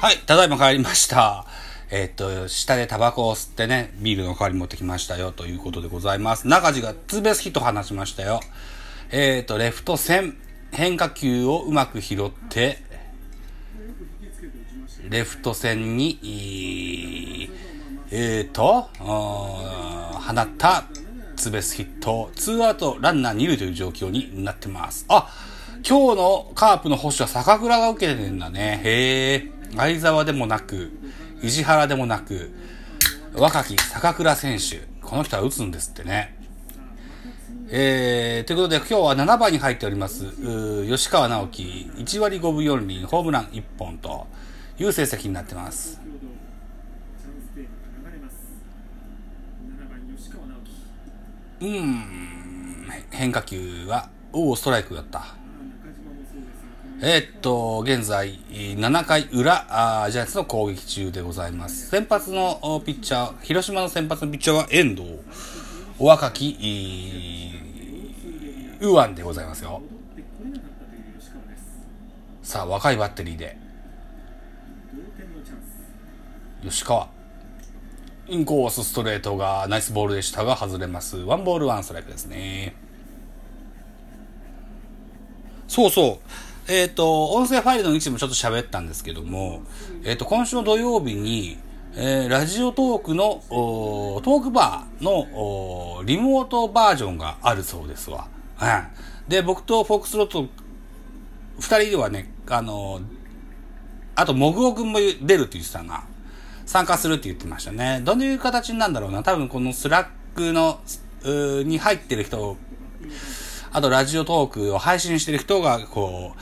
はい、ただいま帰りました。えっと、下でタバコを吸ってね、ビールの代わり持ってきましたよ、ということでございます。中地がツーベースヒット放ちましたよ。えーっと、レフト線、変化球をうまく拾って、レフト線に、えーっと、放ったツーベースヒット、ツーアウトランナー二塁という状況になってます。あ、今日のカープの保守は坂倉が受けてるんだね。へえ。相沢でもなく、石原でもなく、若き坂倉選手。この人は打つんですってね。えー、ということで今日は7番に入っております、吉川直樹、1割5分4厘、ホームラン1本という成績になってます。うーん、変化球は、おお、ストライクだった。えーっと、現在、7回裏、あジャイアンツの攻撃中でございます。先発のピッチャー、広島の先発のピッチャーは遠藤、お若き、いーウアンでございますよ。さあ、若いバッテリーで。吉川。インコースストレートがナイスボールでしたが外れます。ワンボールワンストライクですね。そうそう。えっ、と、音声ファイルの一部もちょっと喋ったんですけども、えっ、と、今週の土曜日に、えーラジオトークの、ートークバーの、リモートバージョンがあるそうですわ。うん。で、僕とフォックスロット、二人ではね、あのあと、モグオ君も出るって言ってたな。参加するって言ってましたね。どういう形になるんだろうな。多分このスラックの、に入ってる人、あとラジオトークを配信してる人が、こ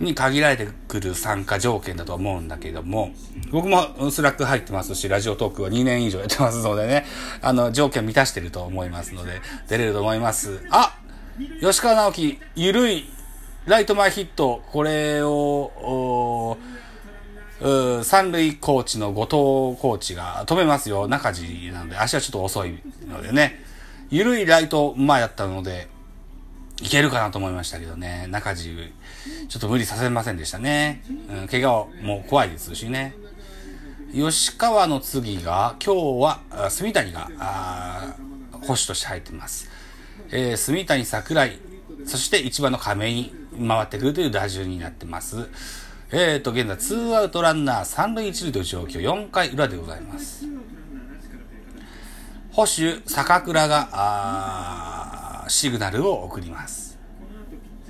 う、に限られてくる参加条件だと思うんだけども、僕もスラック入ってますし、ラジオトークは2年以上やってますのでね、あの、条件満たしてると思いますので、出れると思います。あ吉川尚輝、ゆるい、ライト前ヒット、これを、三塁コーチの後藤コーチが止めますよ。中地なので、足はちょっと遅いのでね。ゆるいライト前だったので、いけるかなと思いましたけどね。中地、ちょっと無理させませんでしたね。うん、怪我も怖いですしね。吉川の次が、今日は、あ住谷が、あ保守として入っています。えー、住谷桜井、そして一番の亀井に回ってくるという打順になってます。えーと、現在、ツーアウトランナー三塁一塁という状況、4回裏でございます。保守、坂倉が、あーシグナルを送ります。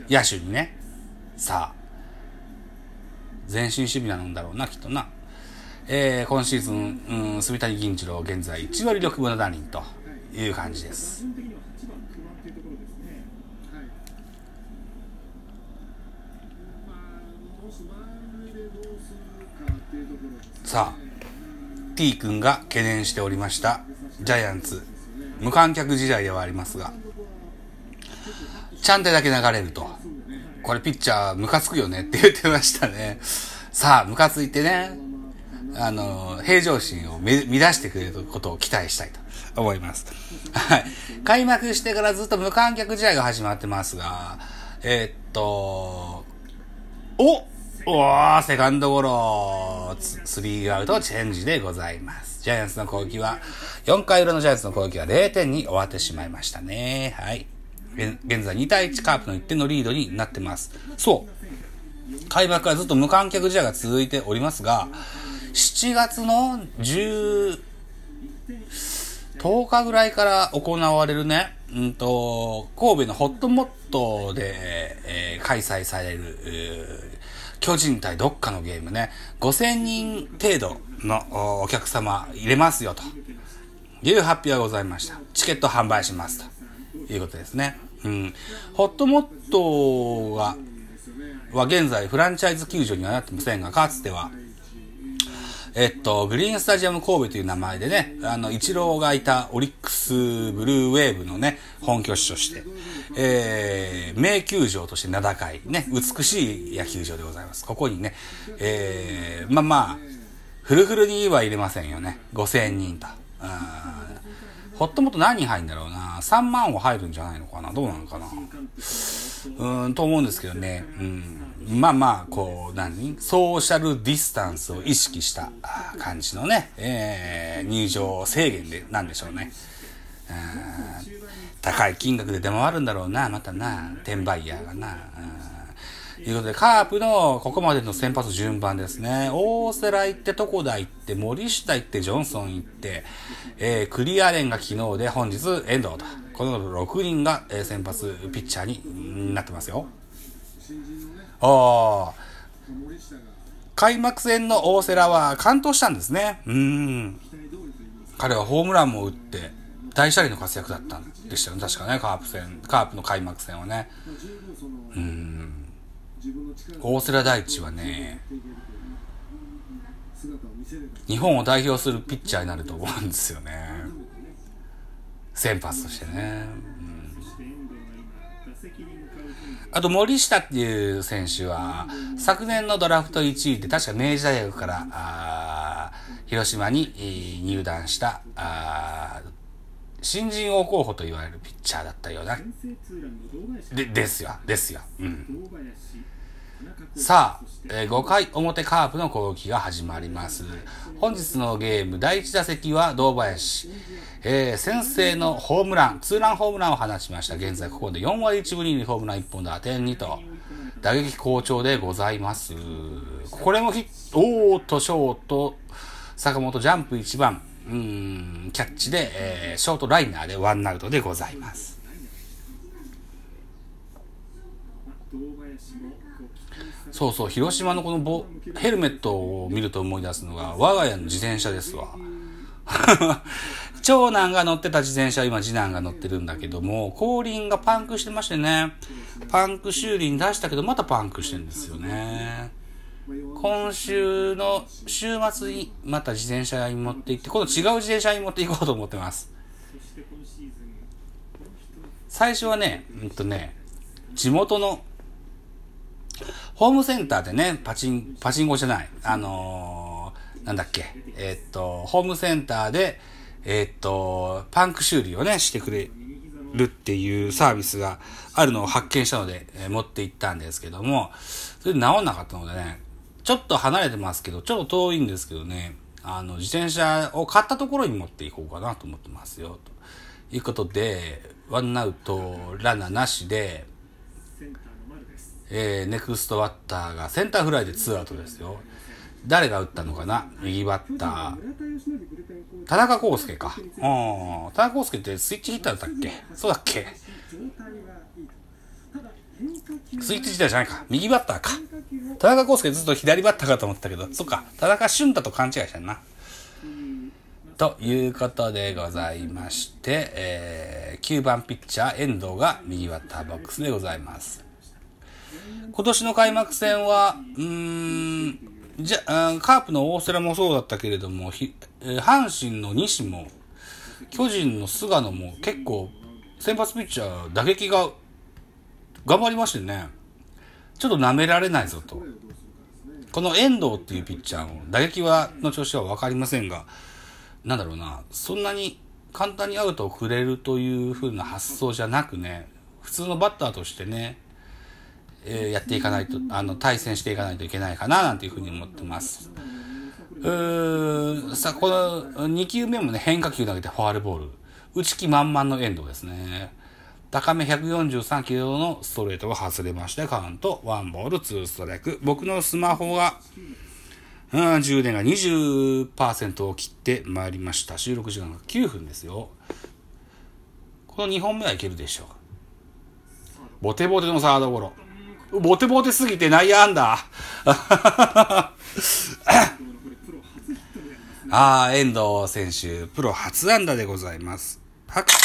野手にね。さあ、前進守備なんだろうな、きっとな。えー今シーズン、うん、住谷銀次郎、現在1割6分の7厘という感じです。さあ、T 君が懸念しておりましたジャイアンツ、無観客時代ではありますが、ちゃんてだけ流れると。これピッチャームカつくよねって言ってましたね。さあ、ムカついてね、あの、平常心をめ乱してくれることを期待したいと思います。はい。開幕してからずっと無観客試合が始まってますが、えーっと、おおー、セカンドゴロ、ススリーアウトチェンジでございます。ジャイアンツの攻撃は、4回裏のジャイアンツの攻撃は0点に終わってしまいましたね。はい。現在2対1カープの1点のリードになってます。そう。開幕はずっと無観客試合が続いておりますが、7月の10、10日ぐらいから行われるね、うんと、神戸のホットモットで、えー開催される、巨人対どっかのゲームね、5000人程度のおお客様入れますよという発表がございました。チケット販売しますということですね。うん。ホットモットが、は現在フランチャイズ球場にはなってませんが、かつては、えっと、グリーンスタジアム神戸という名前でね、あの、イチローがいたオリックスブルーウェーブのね、本拠地として、えー、名球場として名高い、ね、美しい野球場でございます。ここにね、えー、まあまあ、フルフルには入れませんよね。5000人と。ホットモット何人入るんだろうな。3万は入るんじゃないのかな。どうなのかな。うーん、と思うんですけどね。うん。まあまあ、こう、何？ソーシャルディスタンスを意識した感じのね、えー、入場制限で、なんでしょうね。うん高い金額で出回るんだろうな、またな、転売ヤーがな。ということで、カープのここまでの先発順番ですね。大瀬良行って、床田行って、森下行って、ジョンソン行って、えー、クリアレンが昨日で本日遠藤と。この6人が、え、先発ピッチャーになってますよ。ああ。開幕戦の大瀬良は完投したんですね。うん。彼はホームランも打って、大車輪の活躍だったんでしたよね。確かね、カープ戦、カープの開幕戦はね。大瀬良大地はね、日本を代表するピッチャーになると思うんですよね。先発としてね。うんあと森下っていう選手は、昨年のドラフト1位で確か明治大学から広島に入団した新人王候補と言われるピッチャーだったような。で、ですよ、ですよ。うん。さあ、え、5回表カープの攻撃が始まります。本日のゲーム第1打席は堂林。えー、先制のホームラン、ツーランホームランを放ちました。現在ここで4割1分2厘ホームラン1本打点2と、打撃好調でございます。これもヒット、おーっと、ショート、坂本ジャンプ1番、うん、キャッチで、えー、ショートライナーでワンアウトでございます。そうそう、広島のこのボヘルメットを見ると思い出すのが、我が家の自転車ですわ。長男が乗ってた自転車、今次男が乗ってるんだけども、後輪がパンクしてましてね、パンク修理に出したけど、またパンクしてんですよね。今週の週末にまた自転車に持って行って、今度違う自転車に持って行こうと思ってます。最初はね、うんとね、地元のホームセンターでね、パチン、パチンコじゃない、あのー、なんだっけ、えー、っと、ホームセンターで、えー、っと、パンク修理をね、してくれるっていうサービスがあるのを発見したので、え、持って行ったんですけども、それで治んなかったのでね、ちょっと離れてますけど、ちょっと遠いんですけどね、あの、自転車を買ったところに持っていこうかなと思ってますよ、ということで、ワンアウト、ランナーなしで、えー、ネクストバッターがセンターフライでツーアウトですよ。誰が打ったのかな？右バッター。田中康介か。うん。田中康介ってスイッチヒッターだったっけ？そうだっけ？スイッチ自体じゃないか。右バッターか。田中康介ずっと左バッターかと思ったけど、そっか。田中俊太と勘違いしたんな。ということでございまして、えー、9番ピッチャー遠藤が右バッターボックスでございます。今年の開幕戦は、うーん、じゃ、カープの大瀬良もそうだったけれども、ひ阪神の西も、巨人の菅野も結構、先発ピッチャー、打撃が頑張りましてね、ちょっと舐められないぞと。この遠藤っていうピッチャーも、打撃は、の調子はわかりませんが、なんだろうな、そんなに簡単にアウトをくれるという風な発想じゃなくね、普通のバッターとしてね、え、やっていかないと、あの、対戦していかないといけないかな、なんていうふうに思ってます。うーさあ、この2球目もね、変化球投げてファールボール。打ち気満々のエンドですね。高め143キロのストレートが外れまして、カウント、ワンボール、ツーストライク。僕のスマホが、うん、充電が20%を切ってまいりました。収録時間が9分ですよ。この2本目はいけるでしょう。ボテボテのサードゴロ。ボテボテすぎて内野安打。ああ、遠藤選手、プロ初安打でございます。拍手。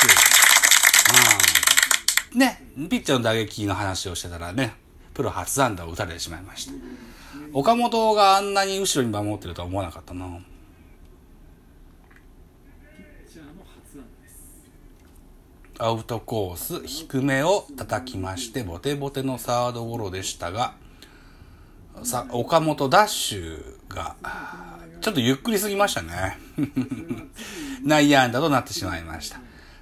うん、ね、ピッチャーの打撃の話をしてたらね、プロ初安打を打たれてしまいました。岡本があんなに後ろに守ってるとは思わなかったな。アウトコース低めを叩きましてボテボテのサードゴロでしたがさ岡本ダッシュがちょっとゆっくりすぎましたね。内野安打となってしまいました。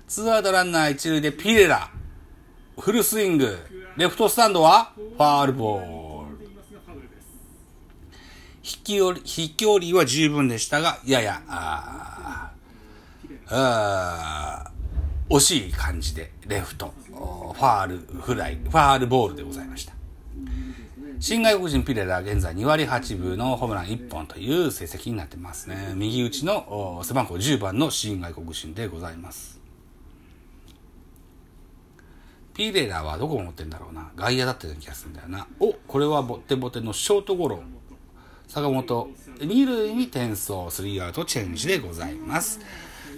ツーアウトランナー一塁でピレラ。フルスイング。レフトスタンドはファールボール。飛距離、飛距離は十分でしたが、やや、ああ惜しい感じで、レフト、ファールフライ、ファールボールでございました。新外国人ピレラ現在2割8分のホームラン1本という成績になってますね。右打ちの背番号10番の新外国人でございます。ピレラはどこを持ってんだろうな。外野だったような気がするんだよな。お、これはボテボテのショートゴロ。坂本、二塁に転送、スリーアウトチェンジでございます。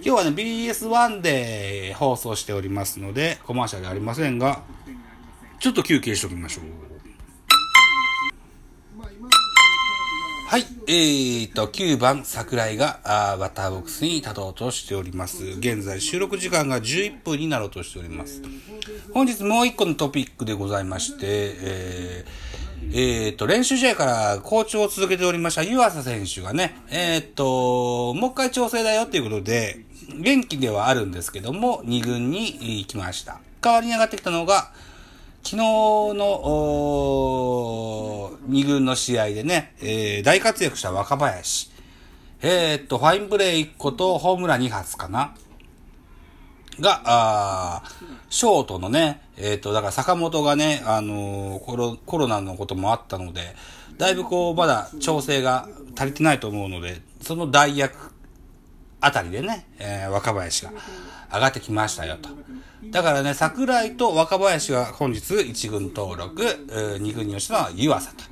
今日はね、BS1 で放送しておりますので、コマーシャルありませんが、ちょっと休憩しておきましょう。はい。えーと、9番、桜井があバッターボックスに立とうとしております。現在、収録時間が11分になろうとしております。本日もう一個のトピックでございまして、えー、えー、と、練習試合から好調を続けておりました湯浅選手がね、えー、と、もう一回調整だよっていうことで、元気ではあるんですけども、2軍に行きました。代わりに上がってきたのが、昨日の、二軍の試合でね、えー、大活躍した若林。えー、っと、ファインプレー1個とホームラン2発かなが、あショートのね、えー、っと、だから坂本がね、あのー、コロ、コロナのこともあったので、だいぶこう、まだ調整が足りてないと思うので、その代役あたりでね、えー、若林が上がってきましたよと。だからね、桜井と若林が本日1軍登録、2軍に落ちたのは湯浅と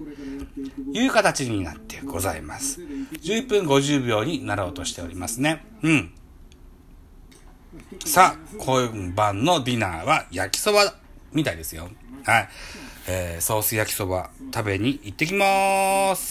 いう形になってございます。11分50秒になろうとしておりますね。うん。さあ、今晩のディナーは焼きそばみたいですよ。はい。えー、ソース焼きそば食べに行ってきまーす。